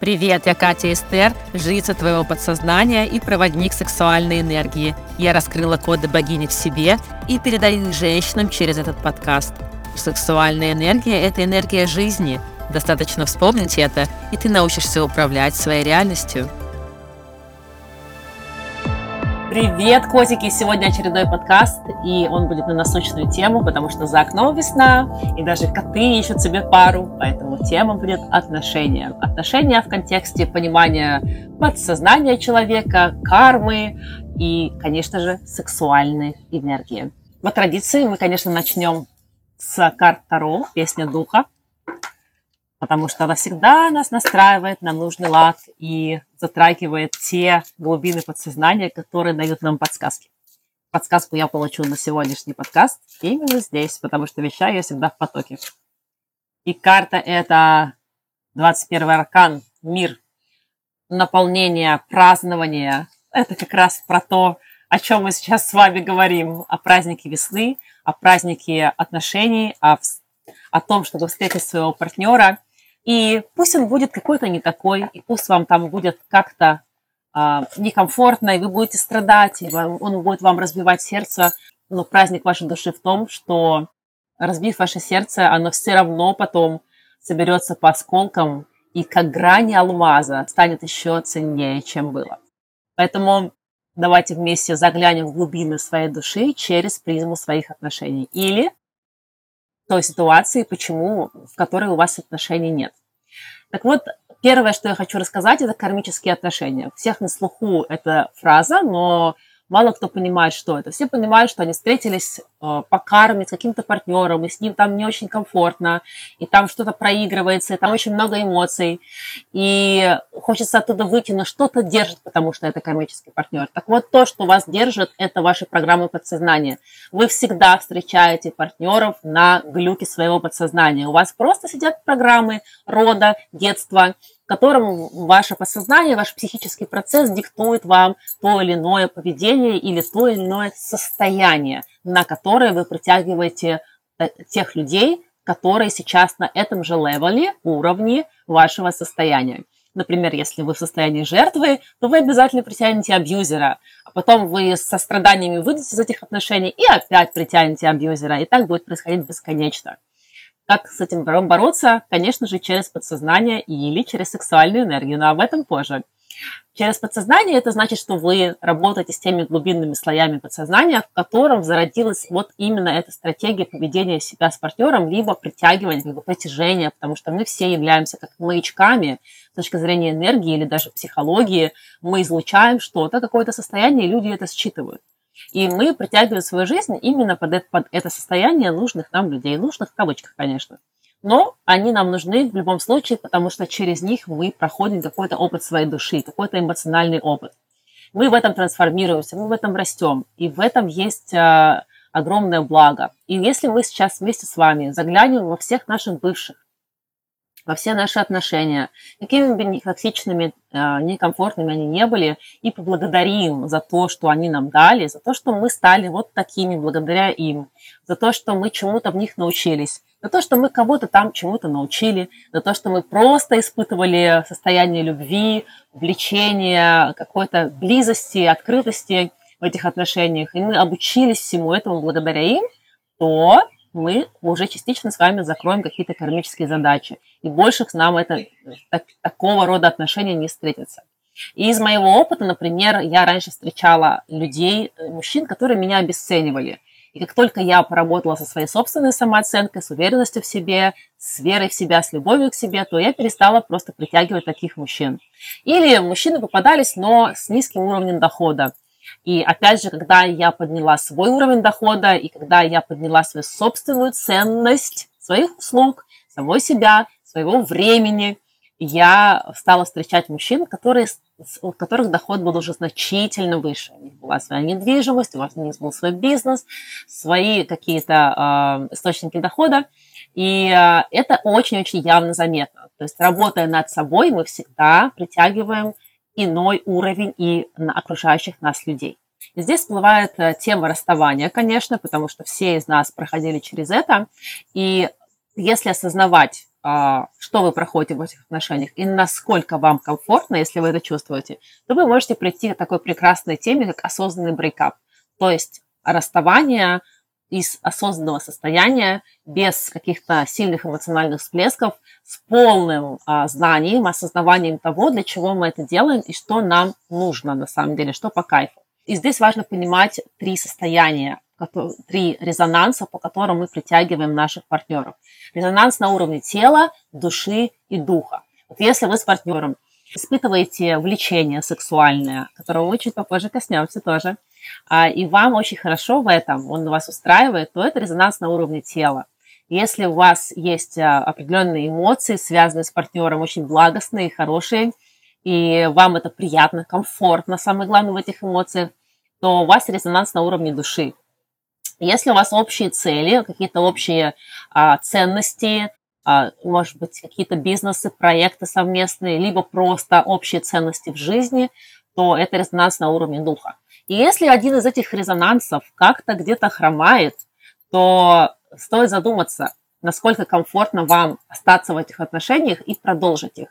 Привет, я Катя Эстер, жрица твоего подсознания и проводник сексуальной энергии. Я раскрыла коды богини в себе и передаю их женщинам через этот подкаст. Сексуальная энергия – это энергия жизни. Достаточно вспомнить это, и ты научишься управлять своей реальностью. Привет, котики! Сегодня очередной подкаст, и он будет на насущную тему, потому что за окном весна, и даже коты ищут себе пару, поэтому тема будет отношения. Отношения в контексте понимания подсознания человека, кармы и, конечно же, сексуальной энергии. По традиции мы, конечно, начнем с карт Таро, песня духа, потому что она всегда нас настраивает на нужный лад и затрагивает те глубины подсознания, которые дают нам подсказки. Подсказку я получу на сегодняшний подкаст именно здесь, потому что вещаю я всегда в потоке. И карта это 21 аркан, мир, наполнение, празднование. Это как раз про то, о чем мы сейчас с вами говорим, о празднике весны, о празднике отношений, о, о том, чтобы встретить своего партнера – и пусть он будет какой-то не такой, и пусть вам там будет как-то а, некомфортно, и вы будете страдать, и он будет вам разбивать сердце, но праздник вашей души в том, что разбив ваше сердце, оно все равно потом соберется по осколкам, и как грани алмаза станет еще ценнее, чем было. Поэтому давайте вместе заглянем в глубины своей души через призму своих отношений. Или той ситуации, почему, в которой у вас отношений нет. Так вот, первое, что я хочу рассказать, это кармические отношения. Всех на слуху эта фраза, но мало кто понимает, что это. Все понимают, что они встретились э, по карме с каким-то партнером, и с ним там не очень комфортно, и там что-то проигрывается, и там очень много эмоций, и хочется оттуда выйти, но что-то держит, потому что это кармический партнер. Так вот, то, что вас держит, это ваши программы подсознания. Вы всегда встречаете партнеров на глюке своего подсознания. У вас просто сидят программы рода, детства, которым ваше подсознание, ваш психический процесс диктует вам то или иное поведение или то или иное состояние, на которое вы притягиваете э, тех людей, которые сейчас на этом же левеле, уровне вашего состояния. Например, если вы в состоянии жертвы, то вы обязательно притянете абьюзера, а потом вы со страданиями выйдете из этих отношений и опять притянете абьюзера, и так будет происходить бесконечно. Как с этим бороться? Конечно же, через подсознание или через сексуальную энергию, но об этом позже. Через подсознание это значит, что вы работаете с теми глубинными слоями подсознания, в котором зародилась вот именно эта стратегия поведения себя с партнером, либо притягивания, либо притяжения, потому что мы все являемся как маячками с точки зрения энергии или даже психологии. Мы излучаем что-то, какое-то состояние, и люди это считывают. И мы притягиваем свою жизнь именно под это, под это состояние нужных нам людей. Нужных в кавычках, конечно. Но они нам нужны в любом случае, потому что через них мы проходим какой-то опыт своей души, какой-то эмоциональный опыт. Мы в этом трансформируемся, мы в этом растем. И в этом есть э, огромное благо. И если мы сейчас вместе с вами заглянем во всех наших бывших, во все наши отношения, какими бы токсичными, а, некомфортными они не были, и поблагодарим за то, что они нам дали, за то, что мы стали вот такими благодаря им, за то, что мы чему-то в них научились, за то, что мы кого-то там чему-то научили, за то, что мы просто испытывали состояние любви, влечения, какой-то близости, открытости в этих отношениях, и мы обучились всему этому благодаря им, то мы уже частично с вами закроем какие-то кармические задачи. И больше к нам это, так, такого рода отношения не встретятся. И из моего опыта, например, я раньше встречала людей, э, мужчин, которые меня обесценивали. И как только я поработала со своей собственной самооценкой, с уверенностью в себе, с верой в себя, с любовью к себе, то я перестала просто притягивать таких мужчин. Или мужчины попадались, но с низким уровнем дохода. И опять же, когда я подняла свой уровень дохода и когда я подняла свою собственную ценность своих услуг, самой себя, своего времени, я стала встречать мужчин, которые, у которых доход был уже значительно выше. У них была своя недвижимость, у них был свой бизнес, свои какие-то э, источники дохода. И э, это очень-очень явно заметно. То есть, работая над собой, мы всегда притягиваем иной уровень и на окружающих нас людей. И здесь всплывает э, тема расставания, конечно, потому что все из нас проходили через это. И если осознавать а, что вы проходите в этих отношениях и насколько вам комфортно, если вы это чувствуете, то вы можете прийти к такой прекрасной теме, как осознанный брейкап. То есть расставание из осознанного состояния, без каких-то сильных эмоциональных всплесков, с полным а, знанием, осознаванием того, для чего мы это делаем и что нам нужно на самом деле, что по кайфу. И здесь важно понимать три состояния, три резонанса, по которым мы притягиваем наших партнеров. Резонанс на уровне тела, души и духа. Вот если вы с партнером испытываете влечение сексуальное, которого мы чуть попозже коснемся тоже, и вам очень хорошо в этом, он вас устраивает, то это резонанс на уровне тела. Если у вас есть а, определенные эмоции, связанные с партнером, очень благостные, хорошие, и вам это приятно, комфортно, самое главное в этих эмоциях, то у вас резонанс на уровне души. Если у вас общие цели, какие-то общие а, ценности, а, может быть, какие-то бизнесы, проекты совместные, либо просто общие ценности в жизни, то это резонанс на уровне духа. И если один из этих резонансов как-то где-то хромает, то стоит задуматься, насколько комфортно вам остаться в этих отношениях и продолжить их.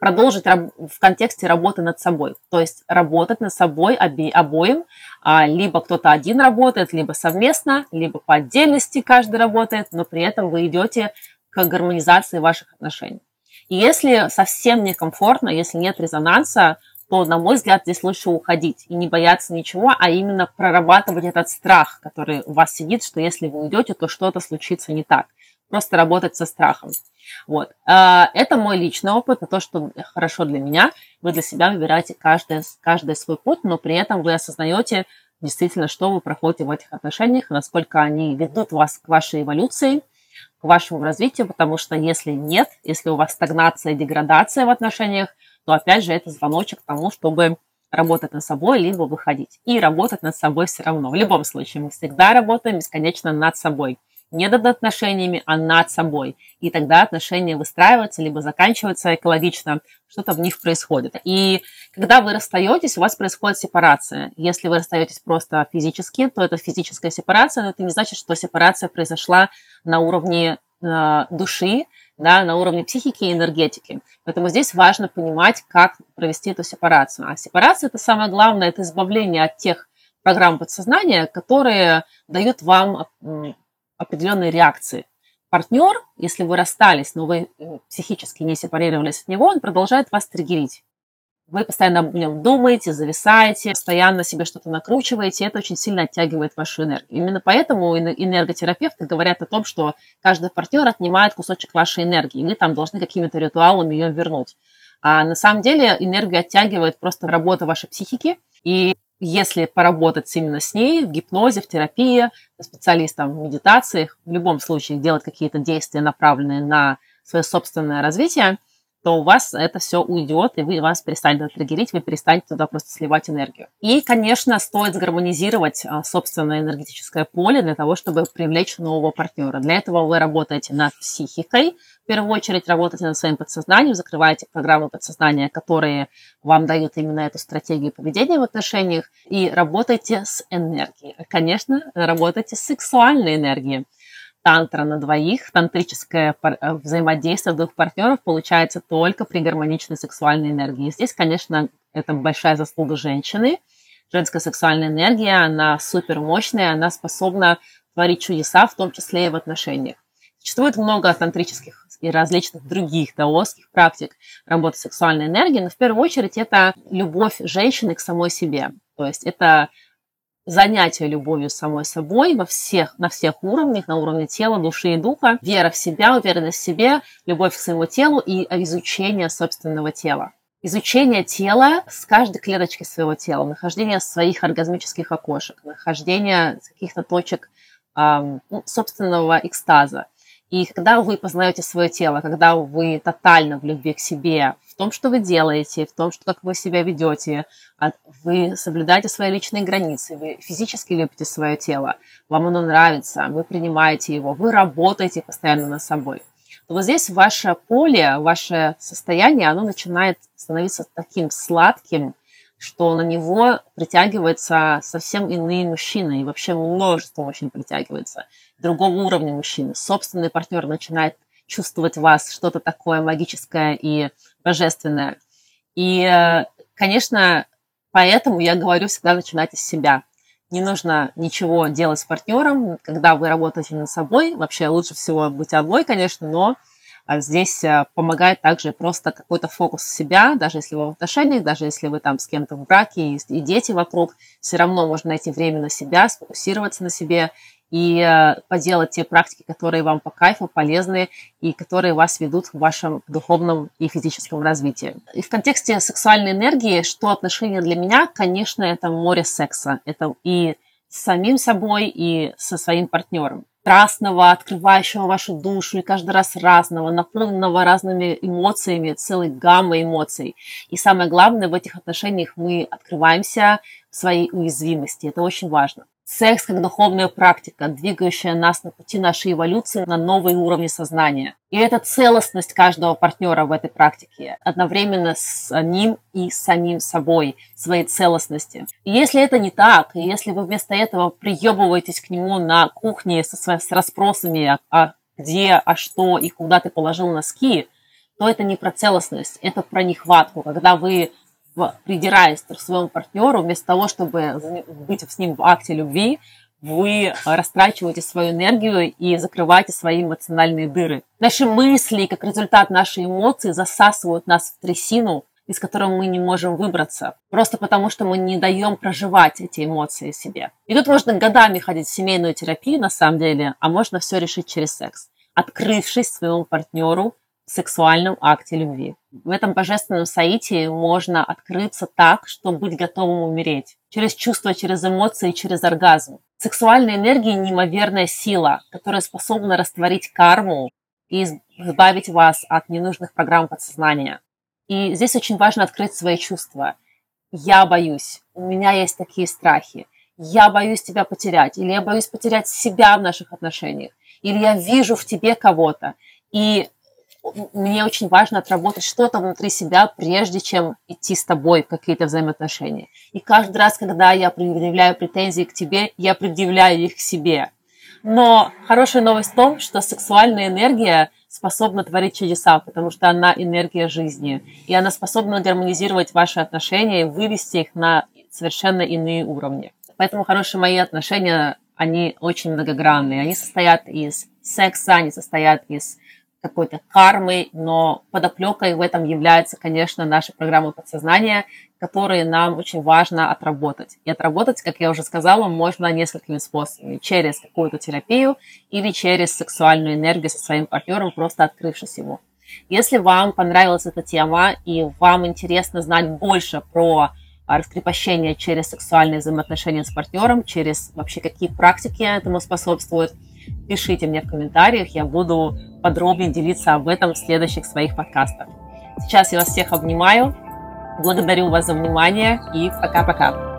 Продолжить в контексте работы над собой. То есть работать над собой оби- обоим. А, либо кто-то один работает, либо совместно, либо по отдельности каждый работает, но при этом вы идете к гармонизации ваших отношений. И если совсем некомфортно, если нет резонанса, то, на мой взгляд, здесь лучше уходить и не бояться ничего, а именно прорабатывать этот страх, который у вас сидит, что если вы уйдете, то что-то случится не так. Просто работать со страхом. Вот. А, это мой личный опыт, это то, что хорошо для меня. Вы для себя выбираете каждый, каждый свой путь, но при этом вы осознаете действительно, что вы проходите в этих отношениях, насколько они ведут вас к вашей эволюции, к вашему развитию, потому что если нет, если у вас стагнация, деградация в отношениях, то опять же это звоночек к тому, чтобы работать над собой, либо выходить. И работать над собой все равно. В любом случае, мы всегда работаем бесконечно над собой. Не над отношениями, а над собой. И тогда отношения выстраиваются, либо заканчиваются экологично, что-то в них происходит. И когда вы расстаетесь, у вас происходит сепарация. Если вы расстаетесь просто физически, то это физическая сепарация, но это не значит, что сепарация произошла на уровне э, души, да, на уровне психики и энергетики. Поэтому здесь важно понимать, как провести эту сепарацию. А сепарация – это самое главное, это избавление от тех программ подсознания, которые дают вам определенные реакции. Партнер, если вы расстались, но вы э, психически не сепарировались от него, он продолжает вас триггерить. Вы постоянно об нем думаете, зависаете, постоянно себе что-то накручиваете, это очень сильно оттягивает вашу энергию. Именно поэтому энерготерапевты говорят о том, что каждый партнер отнимает кусочек вашей энергии, и вы там должны какими-то ритуалами ее вернуть. А на самом деле энергию оттягивает просто работа вашей психики, и если поработать именно с ней в гипнозе, в терапии, специалистом в медитациях, в любом случае делать какие-то действия, направленные на свое собственное развитие, то у вас это все уйдет, и вы вас перестанет триггерить, вы перестанете туда просто сливать энергию. И, конечно, стоит сгармонизировать а, собственное энергетическое поле для того, чтобы привлечь нового партнера. Для этого вы работаете над психикой, в первую очередь работаете над своим подсознанием, закрываете программы подсознания, которые вам дают именно эту стратегию поведения в отношениях, и работаете с энергией. Конечно, работаете с сексуальной энергией тантра на двоих, тантрическое э, взаимодействие двух партнеров получается только при гармоничной сексуальной энергии. Здесь, конечно, это большая заслуга женщины. Женская сексуальная энергия, она супер мощная, она способна творить чудеса, в том числе и в отношениях. Существует много тантрических и различных других даосских практик работы сексуальной энергии, но в первую очередь это любовь женщины к самой себе. То есть это занятие любовью самой собой во всех, на всех уровнях, на уровне тела, души и духа, вера в себя, уверенность в себе, любовь к своему телу и изучение собственного тела. Изучение тела с каждой клеточки своего тела, нахождение своих оргазмических окошек, нахождение каких-то точек э, собственного экстаза. И когда вы познаете свое тело, когда вы тотально в любви к себе, в том, что вы делаете, в том, что, как вы себя ведете, вы соблюдаете свои личные границы, вы физически любите свое тело, вам оно нравится, вы принимаете его, вы работаете постоянно над собой, то вот здесь ваше поле, ваше состояние, оно начинает становиться таким сладким, что на него притягиваются совсем иные мужчины, и вообще множество мужчин притягивается, другого уровня мужчины. Собственный партнер начинает чувствовать в вас что-то такое магическое и божественное. И, конечно, поэтому я говорю всегда начинать из себя. Не нужно ничего делать с партнером, когда вы работаете над собой. Вообще лучше всего быть одной, конечно, но а здесь э, помогает также просто какой-то фокус себя, даже если вы в отношениях, даже если вы там с кем-то в браке и дети вокруг, все равно можно найти время на себя, сфокусироваться на себе и э, поделать те практики, которые вам по кайфу, полезны и которые вас ведут в вашем духовном и физическом развитии. И в контексте сексуальной энергии, что отношения для меня, конечно, это море секса. Это и с самим собой, и со своим партнером страстного, открывающего вашу душу и каждый раз разного, наполненного разными эмоциями, целой гаммой эмоций. И самое главное, в этих отношениях мы открываемся в своей уязвимости. Это очень важно. Секс как духовная практика, двигающая нас на пути нашей эволюции на новые уровни сознания. И это целостность каждого партнера в этой практике, одновременно с ним и самим собой, своей целостности. И если это не так, и если вы вместо этого приебываетесь к нему на кухне со, с расспросами, а где, а что и куда ты положил носки, то это не про целостность, это про нехватку, когда вы придираясь к своему партнеру, вместо того, чтобы быть с ним в акте любви, вы растрачиваете свою энергию и закрываете свои эмоциональные дыры. Наши мысли, как результат нашей эмоции, засасывают нас в трясину, из которой мы не можем выбраться, просто потому что мы не даем проживать эти эмоции себе. И тут можно годами ходить в семейную терапию, на самом деле, а можно все решить через секс, открывшись своему партнеру, сексуальном акте любви. В этом божественном соитии можно открыться так, чтобы быть готовым умереть. Через чувства, через эмоции, через оргазм. Сексуальная энергия – неимоверная сила, которая способна растворить карму и избавить вас от ненужных программ подсознания. И здесь очень важно открыть свои чувства. Я боюсь, у меня есть такие страхи, я боюсь тебя потерять, или я боюсь потерять себя в наших отношениях, или я вижу в тебе кого-то, и мне очень важно отработать что-то внутри себя, прежде чем идти с тобой в какие-то взаимоотношения. И каждый раз, когда я предъявляю претензии к тебе, я предъявляю их к себе. Но хорошая новость в том, что сексуальная энергия способна творить чудеса, потому что она энергия жизни. И она способна гармонизировать ваши отношения и вывести их на совершенно иные уровни. Поэтому хорошие мои отношения, они очень многогранные. Они состоят из секса, они состоят из какой-то кармой, но подоплекой в этом является, конечно, наша программа подсознания, которые нам очень важно отработать. И отработать, как я уже сказала, можно несколькими способами. Через какую-то терапию или через сексуальную энергию со своим партнером, просто открывшись ему. Если вам понравилась эта тема и вам интересно знать больше про раскрепощение через сексуальные взаимоотношения с партнером, через вообще какие практики этому способствуют, пишите мне в комментариях, я буду подробнее делиться об этом в следующих своих подкастах. Сейчас я вас всех обнимаю, благодарю вас за внимание и пока-пока.